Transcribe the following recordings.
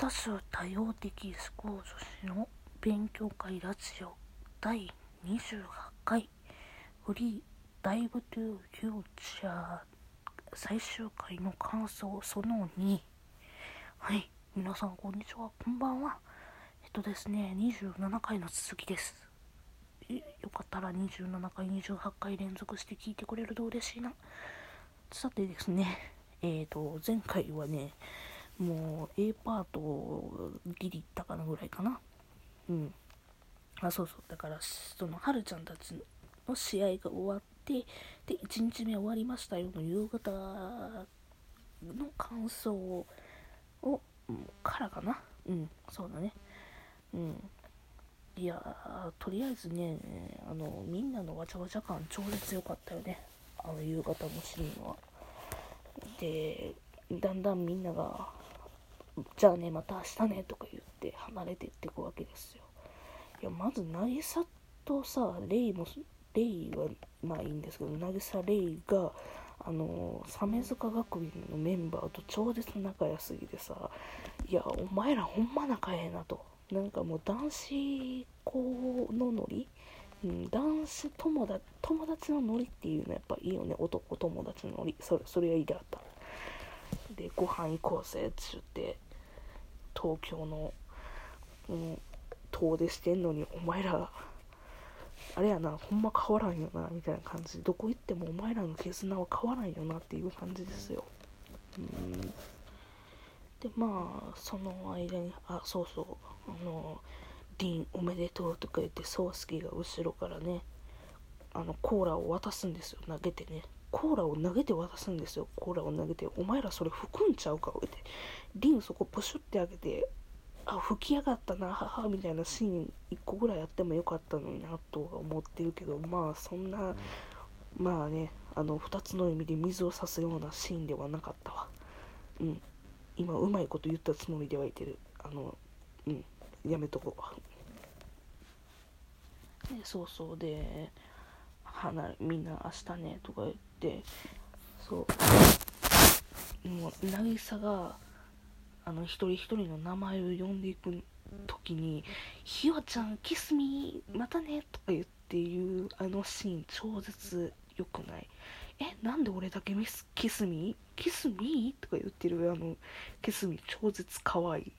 多種多様的思考女子の勉強会ラジオ第28回。フリーダイブトゥーフューチャー最終回の感想その2はい皆さんこんにちは。こんばんは。えっとですね27回の続きです。よかったら27回28回連続して聞いてくれると嬉しいな。さてですねえっ、ー、と前回はねもう A パートギリいったかなぐらいかな。うん。あそうそう。だからそのはるちゃんたちの試合が終わってで1日目終わりましたよの夕方の感想をからかな。うん。そうだね。うん。いやとりあえずねあのみんなのわちゃわちゃ感超絶良かったよね。あの夕方のシーンは。でだんだんみんながじゃあね、また明日ねとか言って離れてってくわけですよ。いや、まず、渚とさ、レイも、レイはまあいいんですけど、渚レイが、あの鮫塚学院のメンバーと超絶仲良すぎてさ、いや、お前らほんま仲ええなと。なんかもう男子校のノリ、うん、男子友達友達のノリっていうのはやっぱいいよね男友達のノリそれそれはいいだったでご飯行こうぜっつって東京の、うん、遠出してんのにお前らあれやなほんま変わらんよなみたいな感じ。どこ行ってもお前らの絆は変わらんよなっていう感じですよ。うん。でまあその間にあそうそうあの「ディーンおめでとう」とか言って宗介が後ろからねあのコーラを渡すんですよ投げてねコーラを投げて渡すんですよ。コーラを投げて、お前らそれ吹くんちゃうか？って。リンそこプシュってあげて、あ、吹きやがったな、はは、みたいなシーン1個ぐらいあってもよかったのにな、とは思ってるけど、まあそんな、まあね、あの、2つの意味で水を差すようなシーンではなかったわ。うん。今、うまいこと言ったつもりではいてる。あの、うん、やめとこう。で、そうそうで、離みんな明日ねとか言ってそう。もう渚があの一人一人の名前を呼んでいく時に「ひわちゃんキスミーまたね」とか言っていうあのシーン超絶良くない。えなんで俺だけミスキスミ？ーキスミ？ーとか言ってるあのキスミー超絶可愛い。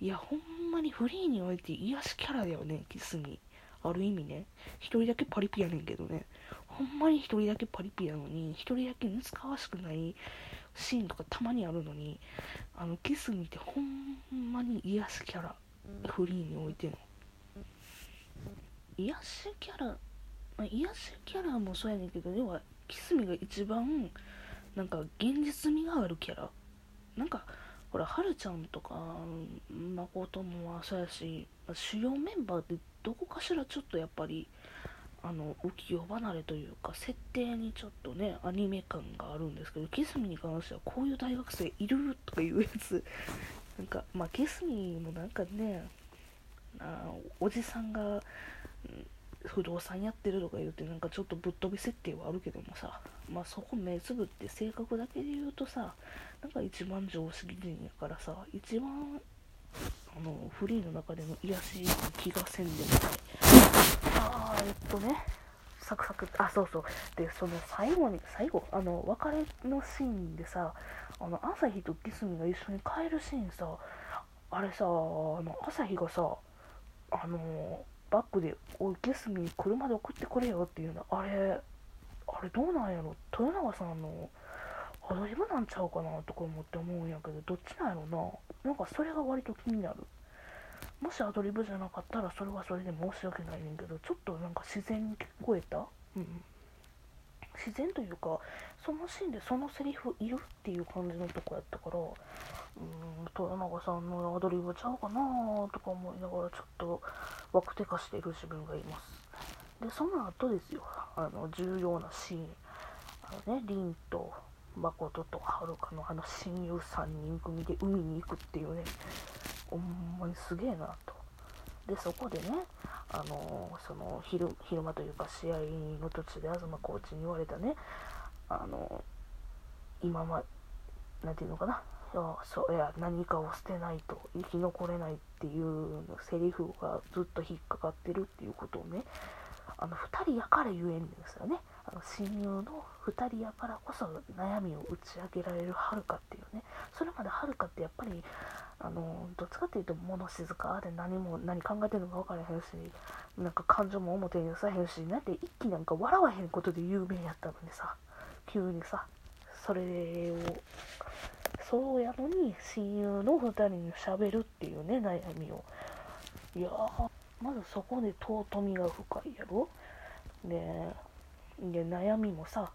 いやほんまにフリーにおいて癒しキャラだよねキスミ。ーある意味ね、一人だけパリピやねんけどね、ほんまに一人だけパリピやのに、一人だけ似つかしくないシーンとかたまにあるのに、あの、キス見てほんまに癒しキャラ、フリーにおいての。癒しキャラ、まあ、癒しキャラもそうやねんけど、要は、キスミが一番、なんか現実味があるキャラ。なんか、ほら、はるちゃんとか、誠もそうやし、主要メンバーってどこかしらちょっとやっぱり、あの、浮世離れというか、設定にちょっとね、アニメ感があるんですけど、キスミに関してはこういう大学生いるとかいうやつ、なんか、まあ、キスミもなんかね、あおじさんが、不動産やってるとか言うてなんかちょっとぶっ飛び設定はあるけどもさまあそこ目つぶって性格だけで言うとさなんか一番常識人やからさ一番あのフリーの中での癒しい気がせんでもない。あーえっとね。サクサク。あそうそう。でその最後に最後あの別れのシーンでさあの朝日とキスミが一緒に帰るシーンさあれさあの朝日がさあのバックで「おいゲスミに車で送ってくれよ」っていうのあれあれどうなんやろ？豊永さんのアドリブなんちゃうかな？とか思って思うんやけどどっちなんやろな？なんかそれが割と気になる。もしアドリブじゃなかったらそれはそれで申し訳ないねんけどちょっとなんか自然に聞こえた？うん自然というかそのシーンでそのセリフいるっていう感じのとこやったからうん豊永さんのアドリブちゃうかなとか思いながらちょっと枠手化している自分がいます。でその後ですよあの重要なシーン。あのね凛と誠と遥のあの親友3人組で海に行くっていうねほんまにすげえなと。でそこでねあのその昼昼間というか試合の途中で東コーチに言われたねあの今まなんていうのかないやそいや何かを捨てないと生き残れないっていうセリフがずっと引っかかってるっていうことをねあの2人やから言えんですよね。あの親友の2人やからこそ悩みを打ち明けられるはるかっていうねそれまではるかってやっぱりあのどっちかっていうと物静かで何も何考えてるのか分からへんしなんか感情も表に出さへんしなんで一気なんか笑わへんことで有名やったのにさ急にさそれをそうやのに親友の2人に喋るっていうね悩みを。いやまずそこで尊みが深いやろ。でで悩みもさ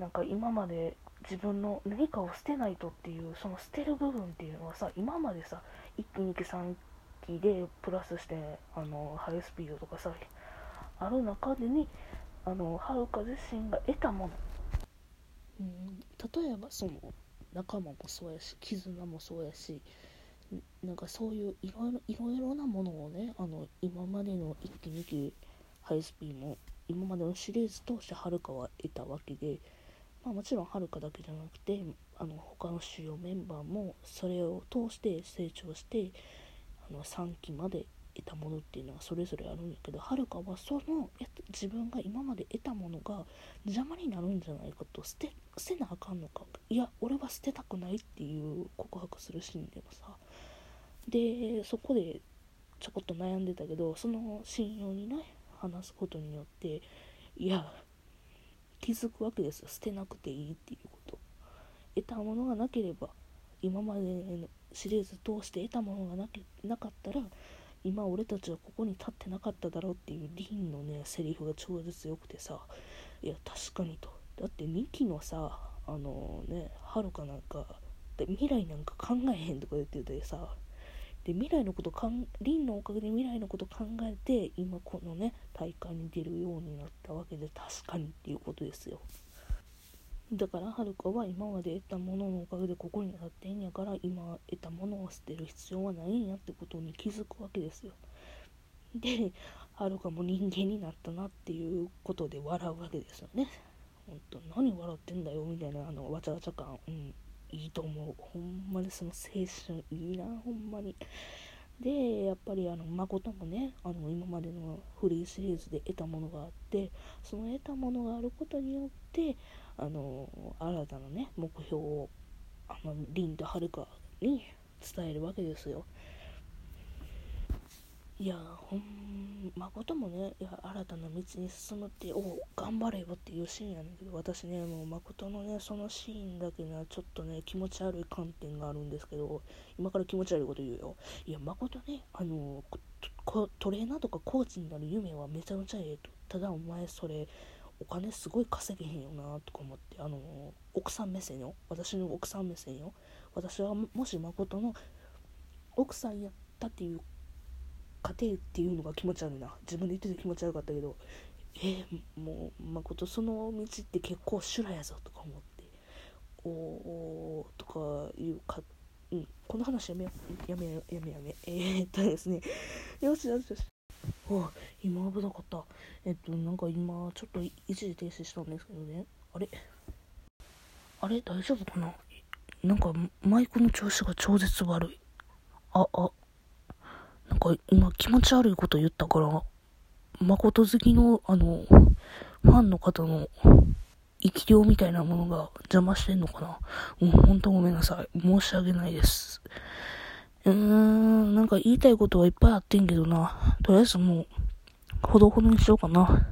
なんか今まで自分の何かを捨てないとっていうその捨てる部分っていうのはさ今までさ1期2期3期でプラスしてあのハイスピードとかさある中でにあのはるか自身が得たもの、うん、例えばその仲間もそうやし絆もそうやしなんかそういういろいろいろいろなものをねあの今までの1期2期ハイスピーも今までのシリーズ通してはるかは得たわけで、まあ、もちろんはるかだけじゃなくてあの他の主要メンバーもそれを通して成長してあの3期まで得たものっていうのはそれぞれあるんやけどはるかはその自分が今まで得たものが邪魔になるんじゃないかと捨て捨てなあかんのか。いや俺は捨てたくないっていう告白するシーンでもさ。でそこでちょこっと悩んでたけどその親友にね話すことによっていや気づくわけですよ。捨てなくていいっていうこと。得たものがなければ今までのシリーズ通して得たものがなけなかったら今俺たちはここに立ってなかっただろうっていうリンのねセリフが超絶良くてさ。いや確かにと。だって2期のさあのねはるかなんか未来なんか考えへんとか言っててさ。で未来のことかんリンのおかげで未来のこと考えて今このね大会に出るようになったわけで確かにっていうことですよ。だからはるかは今まで得たもののおかげでここに立ってんやから今得たものを捨てる必要はないんやってことに気づくわけですよ。ではるかも人間になったなっていうことで笑うわけですよね。本当何笑ってんだよみたいなあのわちゃわちゃ感。うん。いいと思う。ほんまにその青春いいなほんまに。でやっぱりあの誠もねあの今までのフリーシリーズで得たものがあってその得たものがあることによってあの新たなね目標をあの凛と遥に伝えるわけですよ。いやほん誠もねいや新たな道に進むってお頑張れよっていうシーンやねんけど私ねもう誠のねそのシーンだけねちょっとね気持ち悪い観点があるんですけど今から気持ち悪いこと言うよ。いや誠ねあのトレーナーとかコーチになる夢はめちゃめちゃええと。ただお前それお金すごい稼げへんよなとか思ってあの奥さん目線よ。私の奥さん目線よ。私はもし誠の奥さんやったっていう家庭っていうのが気持ち悪いな。自分で言ってて気持ち悪かったけどえー、もう誠その道って結構修羅やぞとか思っておおとかいうかうんこの話やめややめやめやめえー、っとですね。よしよしよし。お今危なかった。えっとなんか今ちょっと一時停止したんですけどね。あれ？あれ？大丈夫かな？なんかマイクの調子が超絶悪い。ああなんか今気持ち悪いこと言ったから、誠好きの、あの、ファンの方の生き量みたいなものが邪魔してんのかなうん、ほんとごめんなさい。申し訳ないです。うーん、なんか言いたいことはいっぱいあってんけどな。とりあえずもう、ほどほどにしようかな。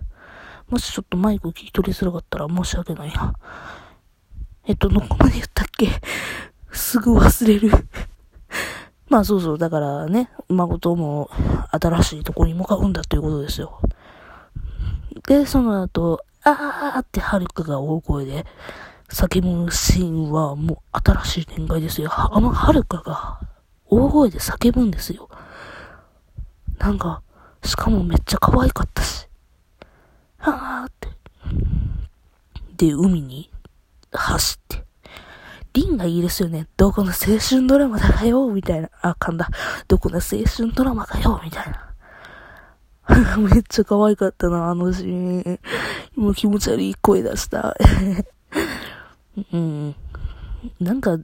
もしちょっとマイク聞き取りづらかったら申し訳ないな。えっと、どこまで言ったっけ？すぐ忘れるまあそうそう、だからね、誠も新しいとこに向かうんだということですよ。で、その後、あーってハルクが大声で叫ぶシーンはもう新しい展開ですよ。あのハルカが大声で叫ぶんですよ。なんか、しかもめっちゃ可愛かったし。はーって。で、海に走って。リンがいいですよね。どこの青春ドラマだかよ、みたいな。あ、噛んだ。どこの青春ドラマかよ、みたいな。めっちゃ可愛かったな、あのシーン。も気持ち悪い声出した。うん。なんか、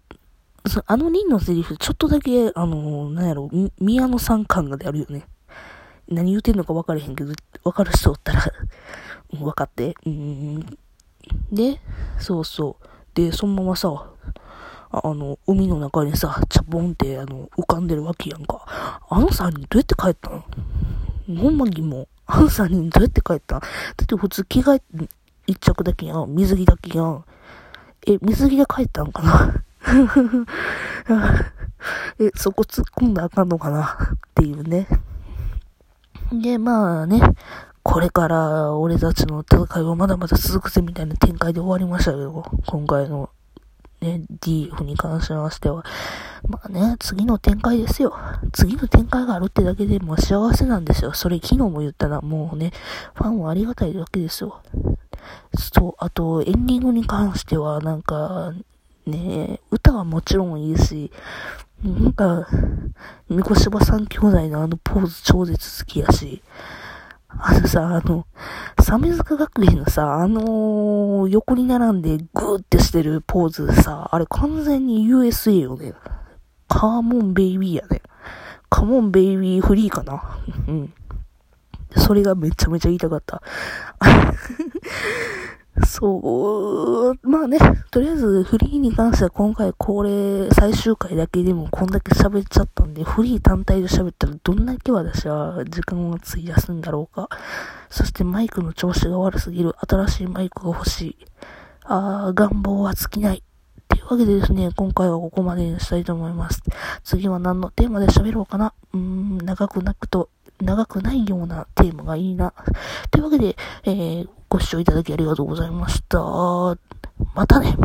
あの人のセリフ、ちょっとだけ、あの、なんやろ、宮野さん感があるよね。何言うてんのか分からへんけど、分かる人おったら分かって。うん。で、そうそう。で、そのままさ、あの、海の中にさ、チャポンって、あの、浮かんでるわけやんか。あの3人どうやって帰ったのほんま疑問。あの3人どうやって帰ったん？だって普通着替え、一着だけやん。水着だけやん。え、水着で帰ったんかな？え、そこ突っ込んだらあかんのかな？っていうね。で、まあね、これから俺たちの戦いはまだまだ続くぜみたいな展開で終わりましたけど、今回のね、DF に関しましては。まあね、次の展開ですよ。次の展開があるってだけでもう幸せなんですよ。それ昨日も言ったらもうね、ファンはありがたいわけですよ。そう、あとエンディングに関してはなんか、ね、歌はもちろんいいし、なんか、三越柴三兄弟のあのポーズ超絶好きやし、あのさ、あの、鮫塚学園のさ、あのー、横に並んでグーってしてるポーズさ、あれ完全に USA よね。カーモンベイビーやね。カモンベイビーフリーかな。うん。それがめちゃめちゃ言いたかった。そう、まあね、とりあえずフリーに関しては今回これ最終回だけでもこんだけ喋っちゃったんで、フリー単体で喋ったらどんだけ私は時間を費やすんだろうか。そしてマイクの調子が悪すぎる。新しいマイクが欲しい。あー、願望は尽きない。というわけでですね、今回はここまでにしたいと思います。次は何のテーマで喋ろうかな。うーん、長くなくと、長くないようなテーマがいいな。というわけで、えー、ご視聴いただきありがとうございました。またね。